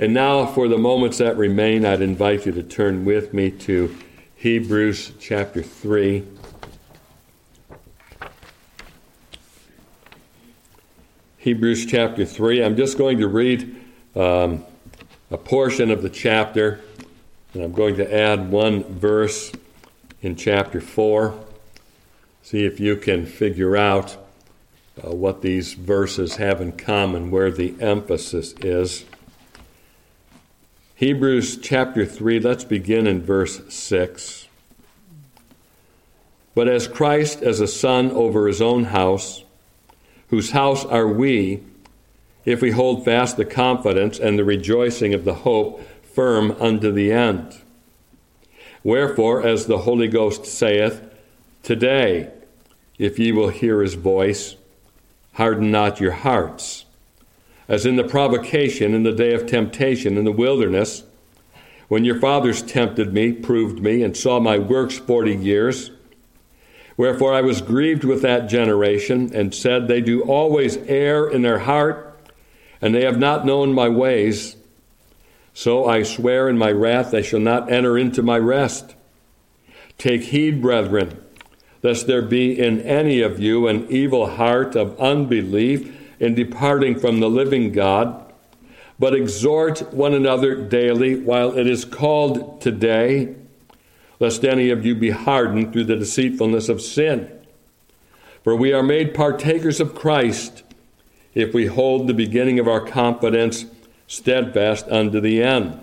And now, for the moments that remain, I'd invite you to turn with me to Hebrews chapter 3. Hebrews chapter 3. I'm just going to read um, a portion of the chapter, and I'm going to add one verse in chapter 4. See if you can figure out uh, what these verses have in common, where the emphasis is. Hebrews chapter 3, let's begin in verse 6. But as Christ as a son over his own house, whose house are we, if we hold fast the confidence and the rejoicing of the hope firm unto the end. Wherefore, as the Holy Ghost saith, Today, if ye will hear his voice, harden not your hearts. As in the provocation in the day of temptation in the wilderness, when your fathers tempted me, proved me, and saw my works forty years. Wherefore I was grieved with that generation, and said, They do always err in their heart, and they have not known my ways. So I swear in my wrath, they shall not enter into my rest. Take heed, brethren, lest there be in any of you an evil heart of unbelief in departing from the living God. But exhort one another daily while it is called today, lest any of you be hardened through the deceitfulness of sin. For we are made partakers of Christ if we hold the beginning of our confidence steadfast unto the end.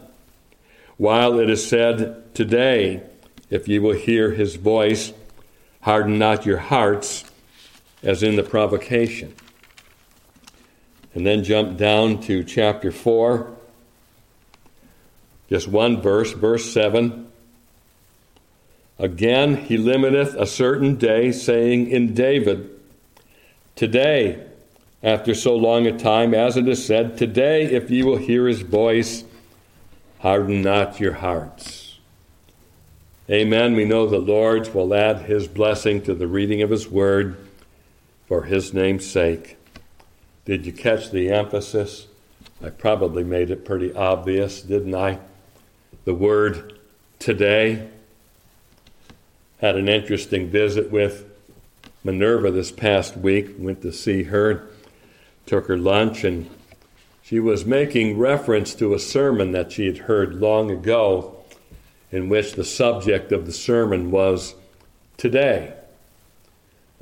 While it is said, Today, if ye will hear his voice, harden not your hearts, as in the provocation. And then jump down to chapter 4, just one verse, verse 7. Again, he limiteth a certain day, saying in David, Today, after so long a time, as it is said, Today, if ye will hear his voice, harden not your hearts. Amen. We know the Lord will add his blessing to the reading of his word for his name's sake. Did you catch the emphasis? I probably made it pretty obvious, didn't I? The word today. Had an interesting visit with Minerva this past week. Went to see her took her lunch, and she was making reference to a sermon that she had heard long ago, in which the subject of the sermon was today.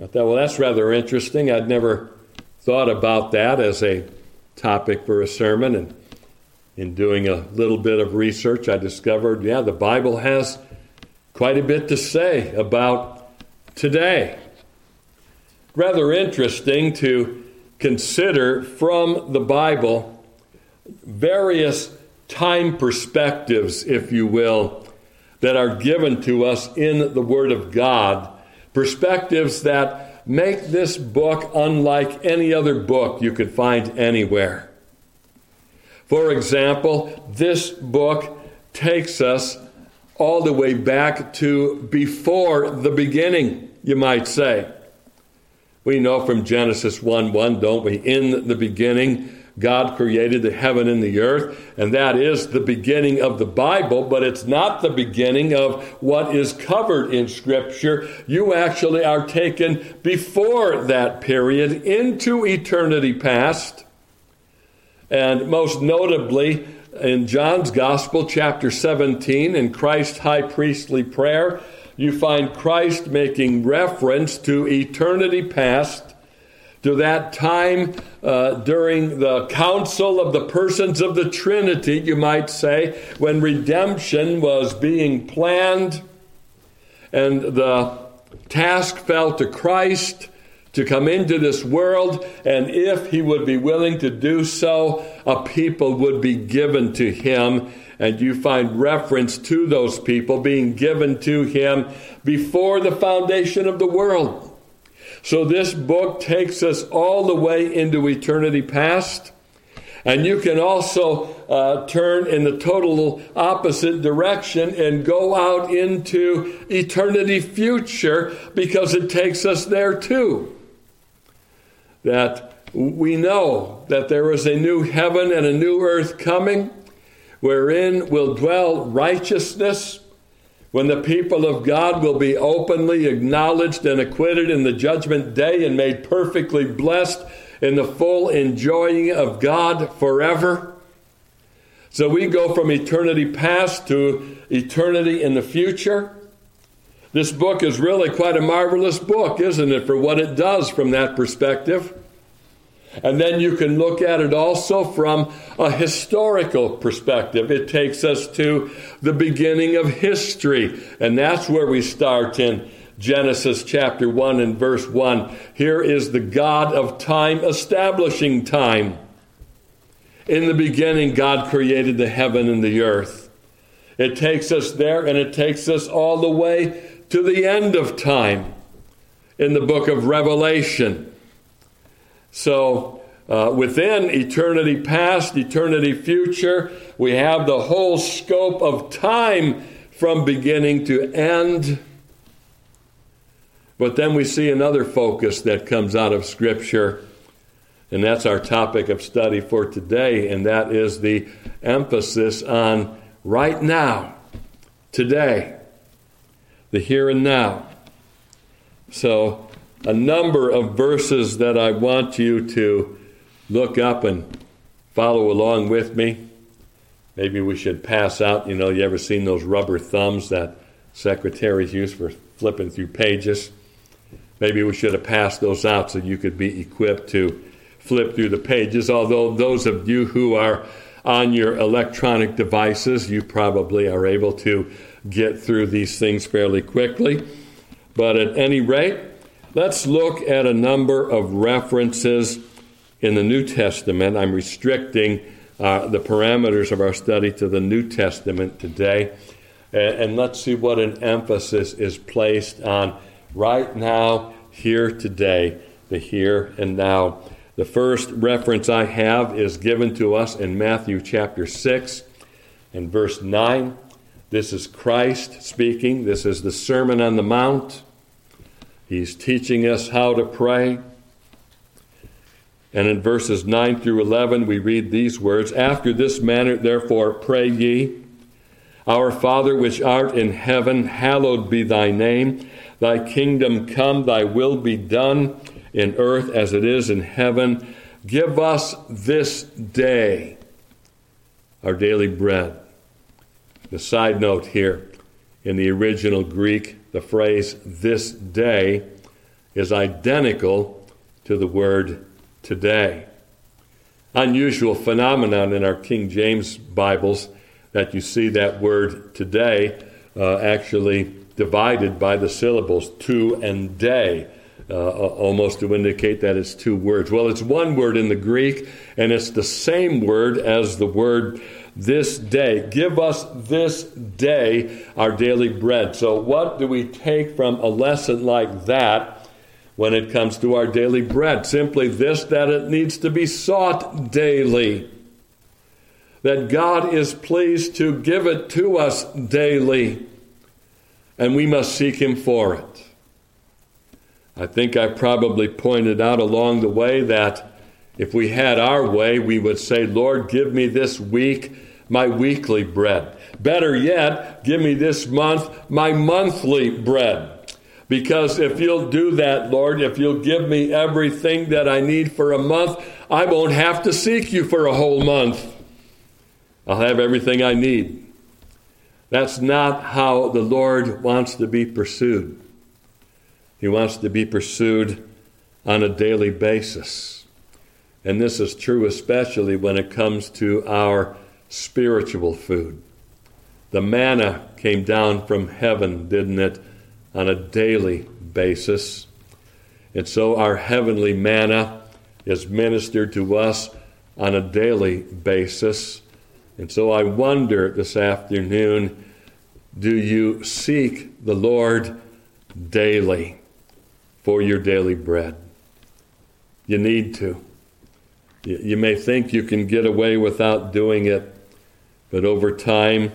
I thought, well, that's rather interesting. I'd never thought about that as a topic for a sermon. And in doing a little bit of research, I discovered, yeah, the Bible has quite a bit to say about today. Rather interesting to consider from the Bible various time perspectives, if you will, that are given to us in the Word of God. Perspectives that make this book unlike any other book you could find anywhere. For example, this book takes us all the way back to before the beginning, you might say. We know from Genesis 1 1, don't we? In the beginning, God created the heaven and the earth, and that is the beginning of the Bible, but it's not the beginning of what is covered in Scripture. You actually are taken before that period into eternity past. And most notably, in John's Gospel, chapter 17, in Christ's high priestly prayer, you find Christ making reference to eternity past, to that time uh, during the council of the persons of the Trinity, you might say, when redemption was being planned and the task fell to Christ to come into this world, and if he would be willing to do so, a people would be given to him and you find reference to those people being given to him before the foundation of the world. So this book takes us all the way into eternity past. And you can also uh, turn in the total opposite direction and go out into eternity future because it takes us there too. That we know that there is a new heaven and a new earth coming wherein will dwell righteousness, when the people of God will be openly acknowledged and acquitted in the judgment day and made perfectly blessed in the full enjoying of God forever. So we go from eternity past to eternity in the future. This book is really quite a marvelous book, isn't it, for what it does from that perspective? And then you can look at it also from a historical perspective. It takes us to the beginning of history, and that's where we start in Genesis chapter 1 and verse 1. Here is the God of time establishing time. In the beginning, God created the heaven and the earth. It takes us there and it takes us all the way to the end of time in the book of Revelation. So, uh, within eternity past, eternity future, we have the whole scope of time from beginning to end. But then we see another focus that comes out of Scripture and that's our topic of study for today, and that is the emphasis on right now, today, the here and now. So, a number of verses that I want you to look up and follow along with me. Maybe we should pass out. You know, you ever seen those rubber thumbs that secretaries use for flipping through pages? Maybe we should have passed those out so you could be equipped to flip through the pages, although those of you who are on your electronic devices, you probably are able to get through these things fairly quickly. But at any rate, let's look at a number of references in the New Testament. I'm restricting uh, the parameters of our study to the New Testament today. And, and let's see what an emphasis is placed on right now, here, today, the here and now. The first reference I have is given to us in Matthew chapter 6 and verse 9. This is Christ speaking. This is the Sermon on the Mount. He's teaching us how to pray. And in verses 9 through 11, we read these words After this manner, therefore, pray ye, Our Father which art in heaven, hallowed be thy name. Thy kingdom come, thy will be done in earth as it is in heaven. Give us this day our daily bread. The side note here in the original Greek, the phrase this day is identical to the word today. Unusual phenomenon in our King James Bibles that you see that word today uh, actually divided by the syllables to and day uh, almost to indicate that it's two words. Well, it's one word in the Greek, and it's the same word as the word this day. Give us this day our daily bread. So, what do we take from a lesson like that when it comes to our daily bread? Simply this that it needs to be sought daily. That God is pleased to give it to us daily, and we must seek Him for it. I think I probably pointed out along the way that if we had our way, we would say, Lord, give me this week my weekly bread. Better yet, give me this month my monthly bread. Because if you'll do that, Lord, if you'll give me everything that I need for a month, I won't have to seek you for a whole month. I'll have everything I need. That's not how the Lord wants to be pursued. He wants to be pursued on a daily basis. And this is true especially when it comes to our spiritual food. The manna came down from heaven, didn't it, on a daily basis. And so our heavenly manna is ministered to us on a daily basis. And so I wonder this afternoon do you seek the Lord daily? For your daily bread. You need to. You may think you can get away without doing it, but over time,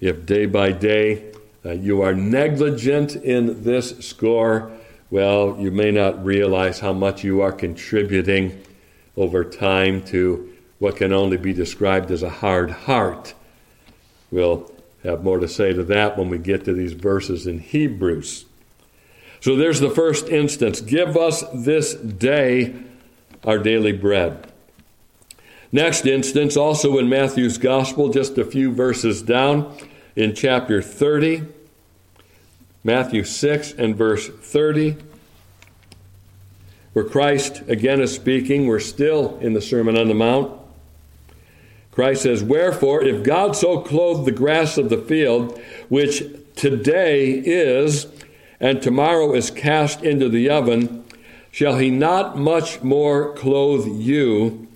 if day by day uh, you are negligent in this score, well, you may not realize how much you are contributing over time to what can only be described as a hard heart We'll have more to say to that when we get to these verses in Hebrews. So there's the first instance. Give us this day our daily bread. Next instance, also in Matthew's Gospel, just a few verses down in chapter 30, Matthew 6 and verse 30, where Christ again is speaking. We're still in the Sermon on the Mount. Christ says, Wherefore, if God so clothed the grass of the field, which today is, and tomorrow is cast into the oven, shall he not much more clothe you,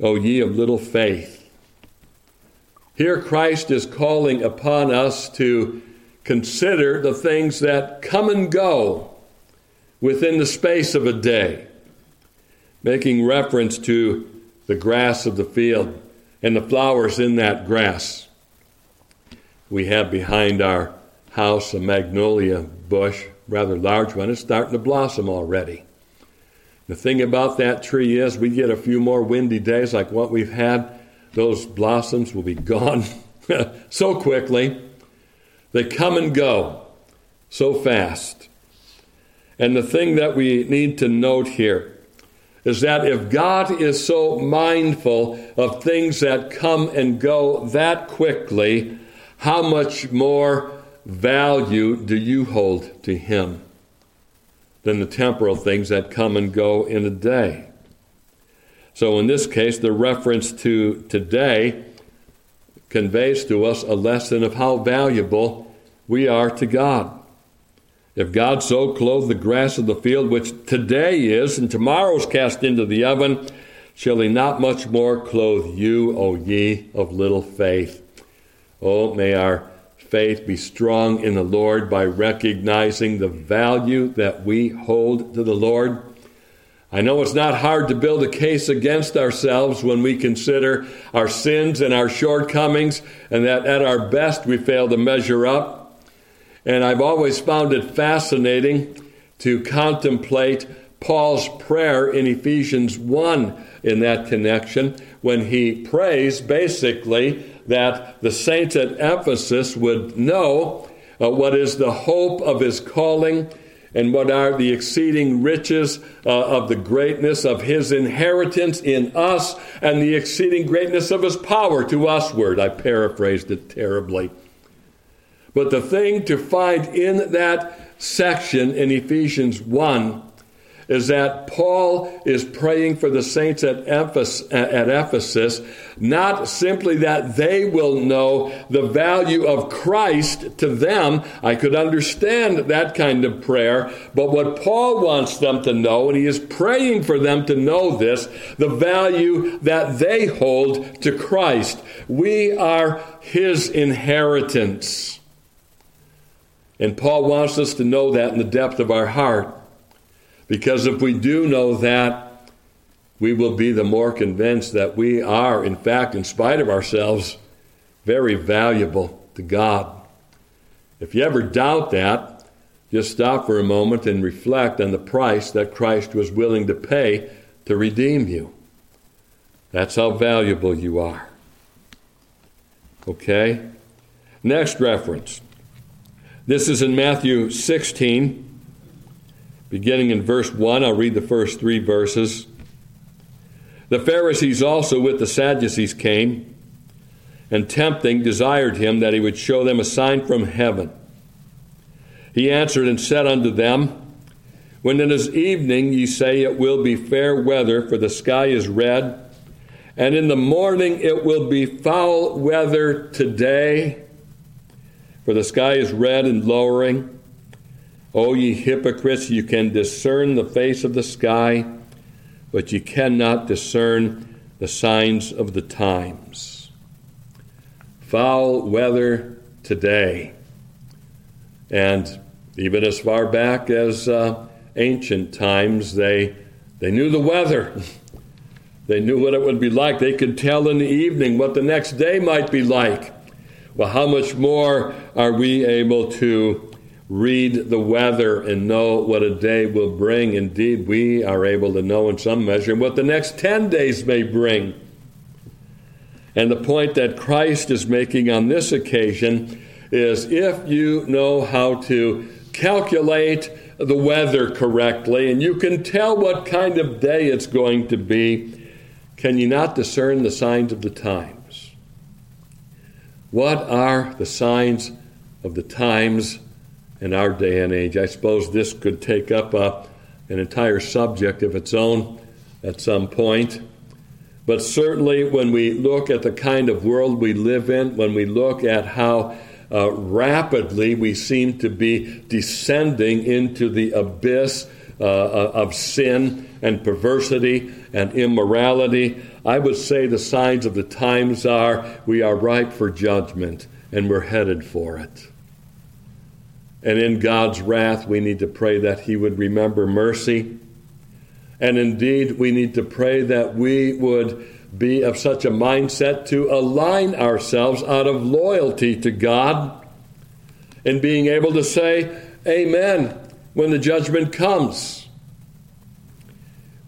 O ye of little faith? Here, Christ is calling upon us to consider the things that come and go within the space of a day, making reference to the grass of the field and the flowers in that grass. We have behind our house a magnolia bush, rather large one. It's starting to blossom already. The thing about that tree is, we get a few more windy days like what we've had those blossoms will be gone so quickly. They come and go so fast. And the thing that we need to note here is that if God is so mindful of things that come and go that quickly, how much more value do you hold to Him than the temporal things that come and go in a day? So in this case, the reference to today conveys to us a lesson of how valuable we are to God. If God so clothed the grass of the field, which today is, and tomorrow's cast into the oven, shall he not much more clothe you, O ye of little faith? Oh, may our faith be strong in the Lord by recognizing the value that we hold to the Lord I know it's not hard to build a case against ourselves when we consider our sins and our shortcomings, and that at our best we fail to measure up. And I've always found it fascinating to contemplate Paul's prayer in Ephesians 1 in that connection when he prays basically that the saints at Ephesus would know uh, what is the hope of his calling and what are the exceeding riches uh, of the greatness of his inheritance in us and the exceeding greatness of his power to usward. I paraphrased it terribly. But the thing to find in that section in Ephesians 1 is that Paul is praying for the saints at Ephesus, at Ephesus, not simply that they will know the value of Christ to them. I could understand that kind of prayer, but what Paul wants them to know, and he is praying for them to know this, the value that they hold to Christ. We are his inheritance. And Paul wants us to know that in the depth of our heart. Because if we do know that, we will be the more convinced that we are, in fact, in spite of ourselves, very valuable to God. If you ever doubt that, just stop for a moment and reflect on the price that Christ was willing to pay to redeem you. That's how valuable you are. Okay? Next reference. This is in Matthew 16, Beginning in verse 1, I'll read the first three verses. The Pharisees also with the Sadducees came, and tempting desired him that he would show them a sign from heaven. He answered and said unto them, When it is evening, ye say it will be fair weather, for the sky is red, and in the morning it will be foul weather today, for the sky is red and lowering. O ye hypocrites, you can discern the face of the sky, but you cannot discern the signs of the times. Foul weather today. And even as far back as uh, ancient times, they, they knew the weather. they knew what it would be like. They could tell in the evening what the next day might be like. Well, how much more are we able to read the weather and know what a day will bring. Indeed, we are able to know in some measure what the next 10 days may bring. And the point that Christ is making on this occasion is if you know how to calculate the weather correctly and you can tell what kind of day it's going to be, can you not discern the signs of the times? What are the signs of the times in our day and age? I suppose this could take up a, an entire subject of its own at some point. But certainly, when we look at the kind of world we live in, when we look at how uh, rapidly we seem to be descending into the abyss uh, uh, of sin and perversity and immorality, I would say the signs of the times are we are ripe for judgment and we're headed for it. And in God's wrath, we need to pray that He would remember mercy and indeed, we need to pray that we would be of such a mindset to align ourselves out of loyalty to God and being able to say, Amen, when the judgment comes.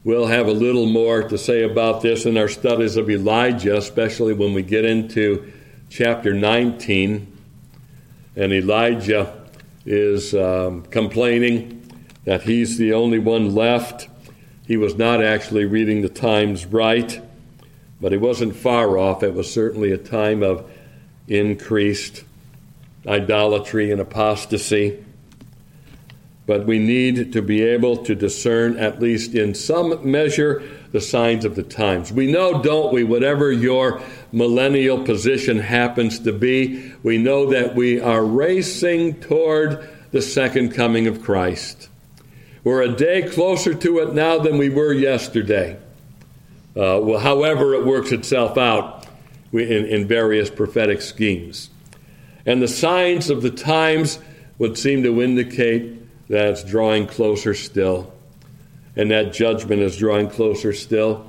We'll have a little more to say about this in our studies of Elijah, especially when we get into chapter 19. And Elijah is um, complaining that he's the only one left he was not actually reading the times right, but he wasn't far off. It was certainly a time of increased idolatry and apostasy. But we need to be able to discern, at least in some measure, the signs of the times. We know, don't we, whatever your millennial position happens to be, we know that we are racing toward the second coming of Christ. We're a day closer to it now than we were yesterday. Uh, well, however, it works itself out in, in various prophetic schemes. And the signs of the times would seem to indicate that it's drawing closer still, and that judgment is drawing closer still.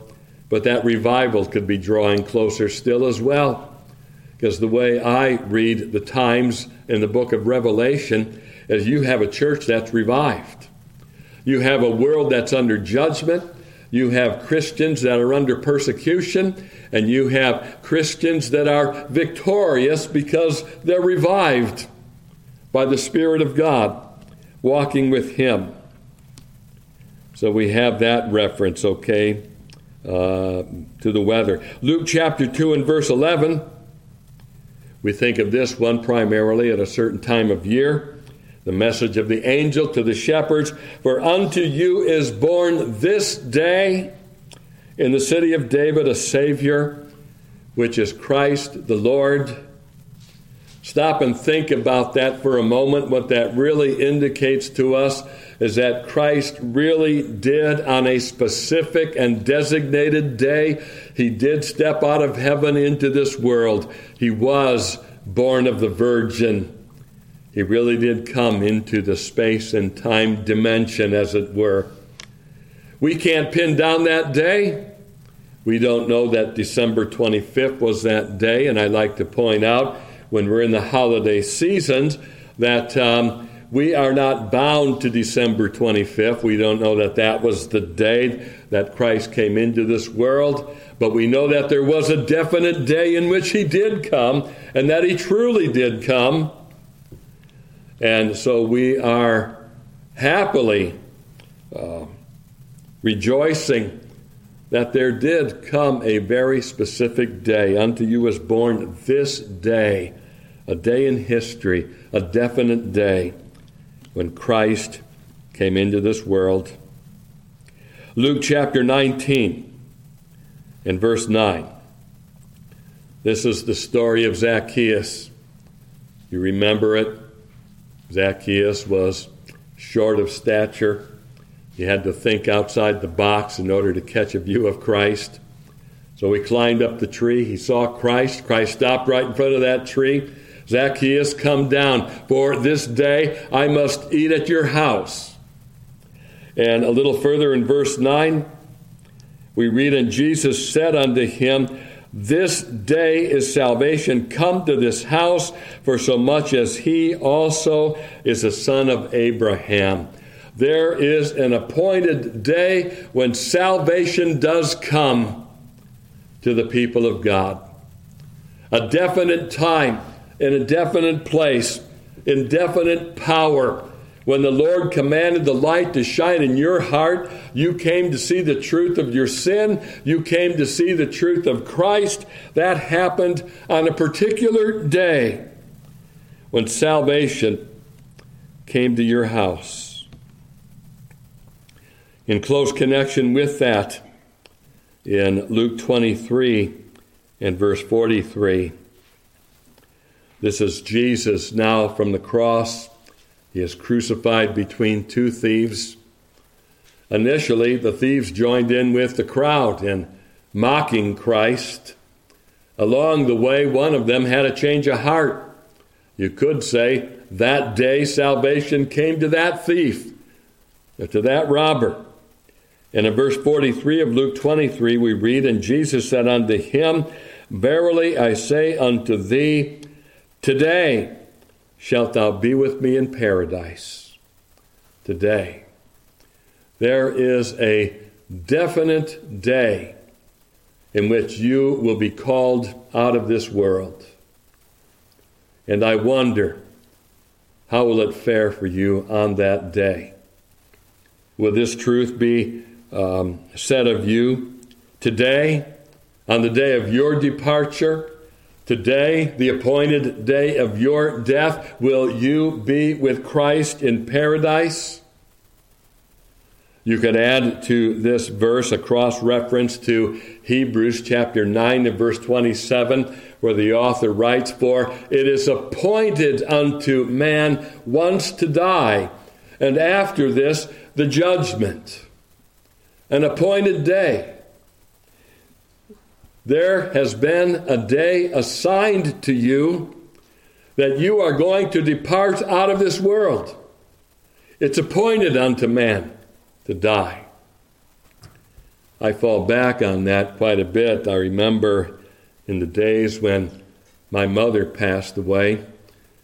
But that revival could be drawing closer still as well. Because the way I read the times in the book of Revelation is you have a church that's revived. You have a world that's under judgment. You have Christians that are under persecution. And you have Christians that are victorious because they're revived by the Spirit of God, walking with Him. So we have that reference, okay, uh, to the weather. Luke chapter 2 and verse 11. We think of this one primarily at a certain time of year the message of the angel to the shepherds For unto you is born this day in the city of David a Savior, which is Christ the Lord. Stop and think about that for a moment. What that really indicates to us is that Christ really did, on a specific and designated day, he did step out of heaven into this world. He was born of the Virgin. He really did come into the space and time dimension, as it were. We can't pin down that day. We don't know that December 25th was that day, and I like to point out when we're in the holiday seasons that um, we are not bound to December 25th. We don't know that that was the day that Christ came into this world, but we know that there was a definite day in which he did come, and that he truly did come. And so we are happily uh, rejoicing that there did come a very specific day. Unto you was born this day, a day in history, a definite day when Christ came into this world. Luke chapter 19 and verse 9. This is the story of Zacchaeus. You remember it? Zacchaeus was short of stature. He had to think outside the box in order to catch a view of Christ. So he climbed up the tree. He saw Christ. Christ stopped right in front of that tree. Zacchaeus, come down, for this day I must eat at your house. And a little further in verse 9, we read, And Jesus said unto him, this day is salvation come to this house, for so much as he also is a son of Abraham. There is an appointed day when salvation does come to the people of God. a definite time, in a definite place, in definite power. When the Lord commanded the light to shine in your heart, you came to see the truth of your sin. You came to see the truth of Christ. That happened on a particular day when salvation came to your house. In close connection with that, in Luke 23 and verse 43, this is Jesus now from the cross. He is crucified between two thieves. Initially, the thieves joined in with the crowd in mocking Christ. Along the way, one of them had a change of heart. You could say that day salvation came to that thief, to that robber. And in verse 43 of Luke 23, we read, And Jesus said unto him, Verily I say unto thee, today shalt thou be with me in paradise. Today. There is a definite day in which you will be called out of this world. And I wonder, how will it fare for you on that day? Will this truth be um, said of you today, on the day of your departure? Today, the appointed day of your death, will you be with Christ in paradise? You could add to this verse a cross reference to Hebrews chapter 9 and verse 27, where the author writes, For it is appointed unto man once to die, and after this the judgment. An appointed day. There has been a day assigned to you that you are going to depart out of this world. It's appointed unto man to die. I fall back on that quite a bit. I remember in the days when my mother passed away,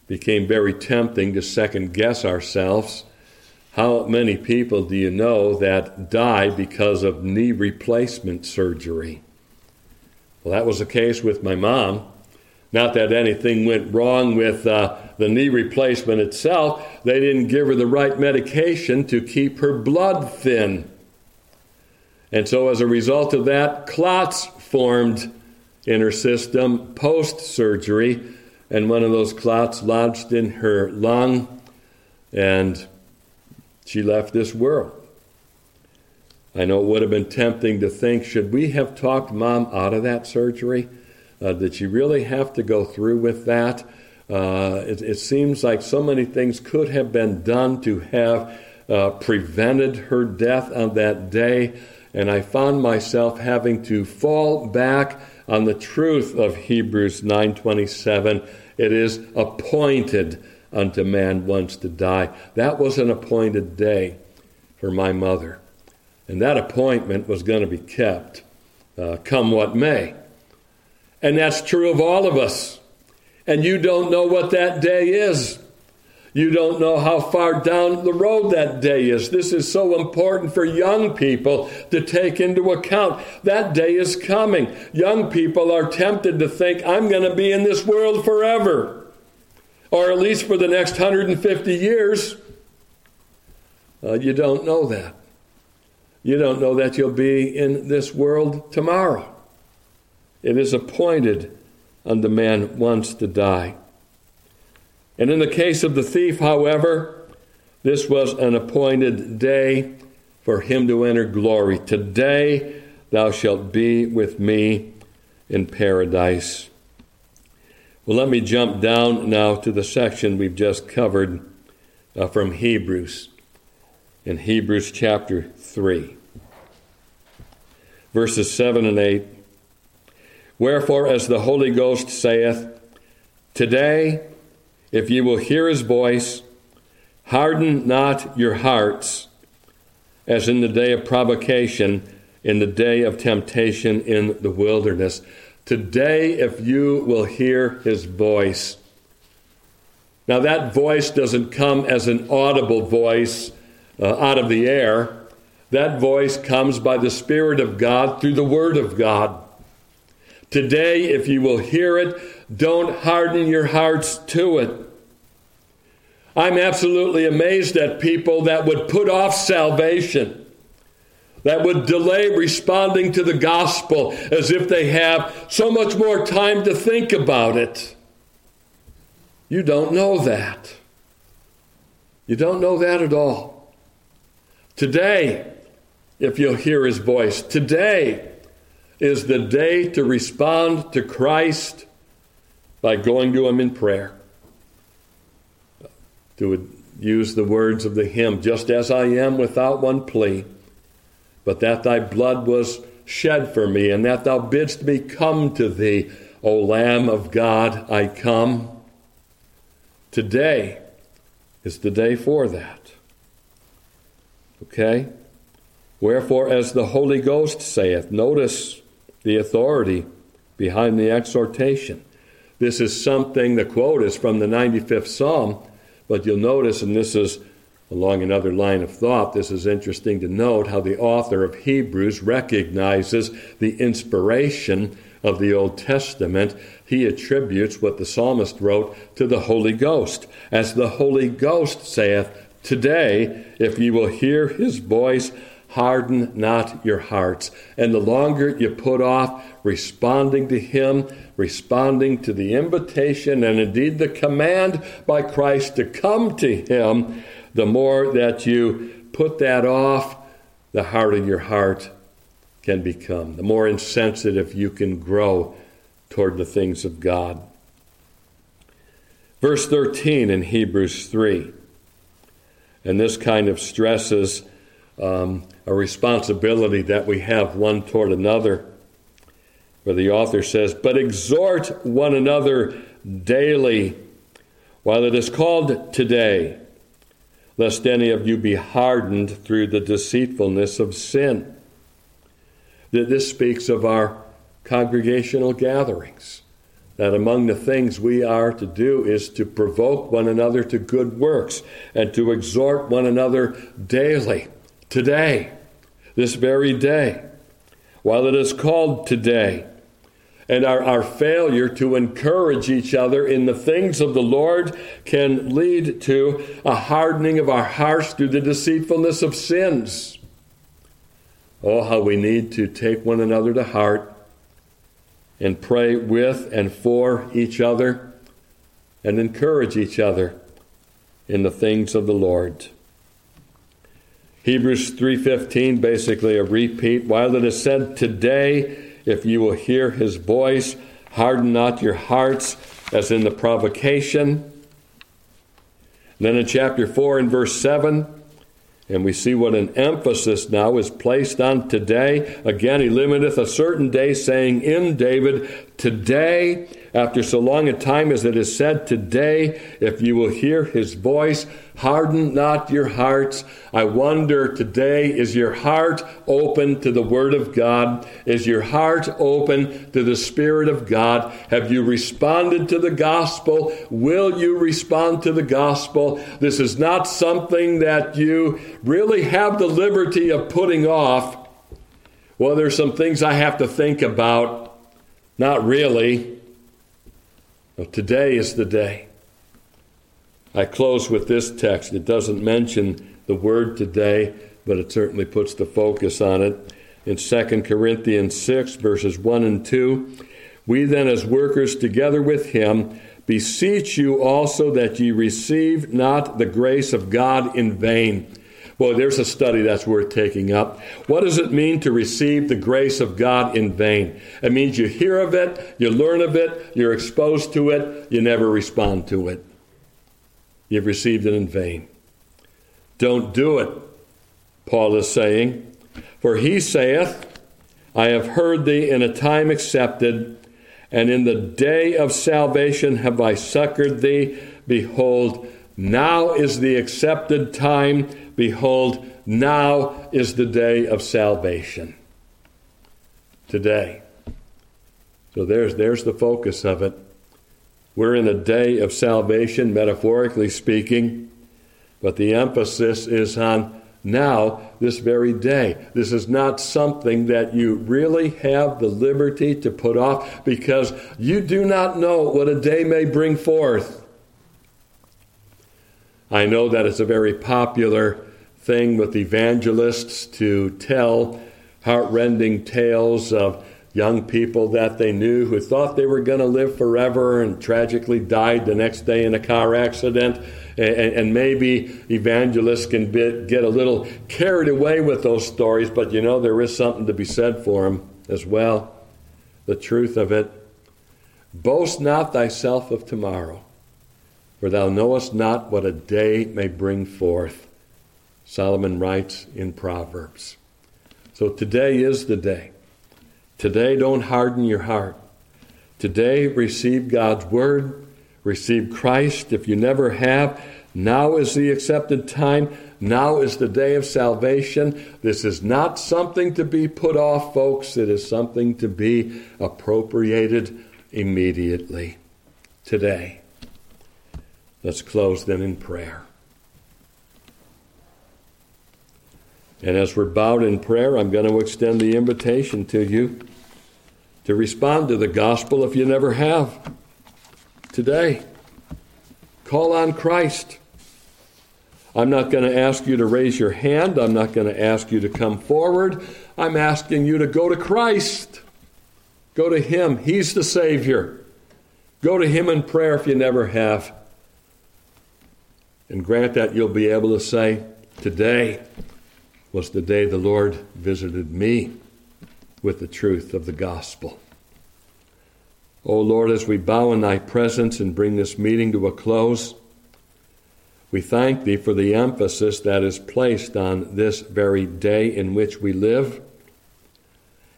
became very tempting to second guess ourselves. How many people do you know that die because of knee replacement surgery? Well, that was the case with my mom. Not that anything went wrong with uh, the knee replacement itself, they didn't give her the right medication to keep her blood thin. And so, as a result of that, clots formed in her system post surgery, and one of those clots lodged in her lung, and she left this world. I know it would have been tempting to think should we have talked mom out of that surgery? Uh, did she really have to go through with that? Uh, it, it, seems like so many things could have been done to have uh, prevented her death on that day, and I found myself having to fall back on the truth of Hebrews 9:27. It is appointed unto man once to die. That was an appointed day for my mother, and that appointment was going to be kept, uh, come what may. And that's true of all of us and you don't know what that day is. You don't know how far down the road that day is. This is so important for young people to take into account. That day is coming. Young people are tempted to think, I'm going to be in this world forever, or at least for the next 150 years. Uh, you don't know that. You don't know that you'll be in this world tomorrow. It is appointed unto man once to die. And in the case of the thief, however, this was an appointed day for him to enter glory. Today thou shalt be with me in paradise. Well, let me jump down now to the section we've just covered uh, from Hebrews, in Hebrews chapter 3, verses 7 and 8. Wherefore, as the Holy Ghost saith, Today, if ye will hear his voice, harden not your hearts, as in the day of provocation, in the day of temptation in the wilderness. Today, if you will hear his voice. Now, that voice doesn't come as an audible voice uh, out of the air. That voice comes by the Spirit of God through the Word of God. Today, if you will hear it, don't harden your hearts to it. I'm absolutely amazed at people that would put off salvation, that would delay responding to the gospel as if they have so much more time to think about it. You don't know that. You don't know that at all. Today, if you'll hear his voice, today is the day to respond to Christ by going to him in prayer. To use the words of the hymn, just as I am without one plea, but that thy blood was shed for me, and that thou bidst me come to thee, O Lamb of God, I come. Today is the day for that. Okay? Wherefore, as the Holy Ghost saith, notice the authority behind the exhortation. This is something, the quote is from the 95th Psalm, but you'll notice, and this is along another line of thought, this is interesting to note how the author of Hebrews recognizes the inspiration of the Old Testament. He attributes what the psalmist wrote to the Holy Ghost. As the Holy Ghost saith, Today, if ye will hear his voice, harden not your hearts. And the longer you put off responding to Him, responding to the invitation and indeed the command by Christ to come to Him, the more that you put that off, the harder your heart can become, the more insensitive you can grow toward the things of God. Verse 13 in Hebrews 3, and this kind of stresses um, a responsibility that we have one toward another. Where the author says, But exhort one another daily while it is called today, lest any of you be hardened through the deceitfulness of sin. That this speaks of our congregational gatherings. That among the things we are to do is to provoke one another to good works and to exhort one another daily today, this very day, while it is called today. And our, our failure to encourage each other in the things of the Lord can lead to a hardening of our hearts through the deceitfulness of sins. Oh, how we need to take one another to heart and pray with and for each other and encourage each other in the things of the Lord. Hebrews 3:15 basically a repeat while it is said today if you will hear his voice harden not your hearts as in the provocation then in chapter 4 and verse 7 and we see what an emphasis now is placed on today. Again, he limiteth a certain day, saying in David, Today, after so long a time as it is said, Today, if you will hear his voice, harden not your hearts. I wonder today, is your heart open to the Word of God? Is your heart open to the Spirit of God? Have you responded to the gospel? Will you respond to the gospel? This is not something that you really have the liberty of putting off. Well, there's some things I have to think about. Not really. Well, today is the day. I close with this text. It doesn't mention the word today, but it certainly puts the focus on it. In 2 Corinthians 6, verses 1 and 2, we then, as workers together with him, beseech you also that ye receive not the grace of God in vain. Boy, there's a study that's worth taking up. What does it mean to receive the grace of God in vain? It means you hear of it, you learn of it, you're exposed to it, you never respond to it. You've received it in vain. Don't do it, Paul is saying. For he saith, I have heard thee in a time accepted, and in the day of salvation have I succored thee. Behold, now is the accepted time. Behold, now is the day of salvation. Today. So there's, there's the focus of it. We're in a day of salvation, metaphorically speaking, but the emphasis is on now, this very day. This is not something that you really have the liberty to put off because you do not know what a day may bring forth. I know that it's a very popular thing with evangelists to tell heartrending tales of young people that they knew who thought they were going to live forever and tragically died the next day in a car accident. And, and maybe evangelists can be, get a little carried away with those stories, but you know, there is something to be said for them as well. The truth of it boast not thyself of tomorrow, for thou knowest not what a day may bring forth. Solomon writes in Proverbs. So today is the day. Today, don't harden your heart. Today, receive God's word, receive Christ. If you never have, now is the accepted time. Now is the day of salvation. This is not something to be put off, folks. It is something to be appropriated immediately. Today. Let's close then in prayer. And as we're bowed in prayer, I'm going to extend the invitation to you to respond to the gospel if you never have. Today, call on Christ. I'm not going to ask you to raise your hand. I'm not going to ask you to come forward. I'm asking you to go to Christ. Go to Him. He's the Savior. Go to Him in prayer if you never have. And grant that you'll be able to say, Today, was the day the Lord visited me with the truth of the gospel. O oh Lord, as we bow in thy presence and bring this meeting to a close, we thank thee for the emphasis that is placed on this very day in which we live.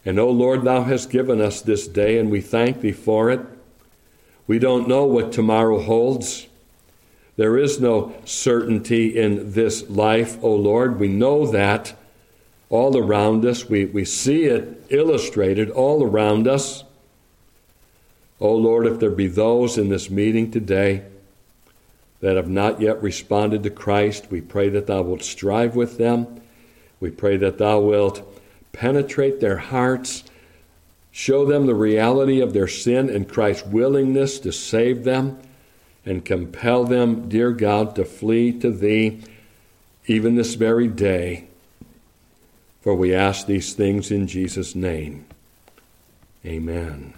And, O oh Lord, thou hast given us this day, and we thank thee for it. We don't know what tomorrow holds. There is no certainty in this life, O Lord. We know that all around us. We, we see it illustrated all around us. O Lord, if there be those in this meeting today that have not yet responded to Christ, we pray that Thou wilt strive with them. We pray that Thou wilt penetrate their hearts, show them the reality of their sin and Christ's willingness to save them and compel them, dear God, to flee to Thee even this very day. For we ask these things in Jesus' name. Amen.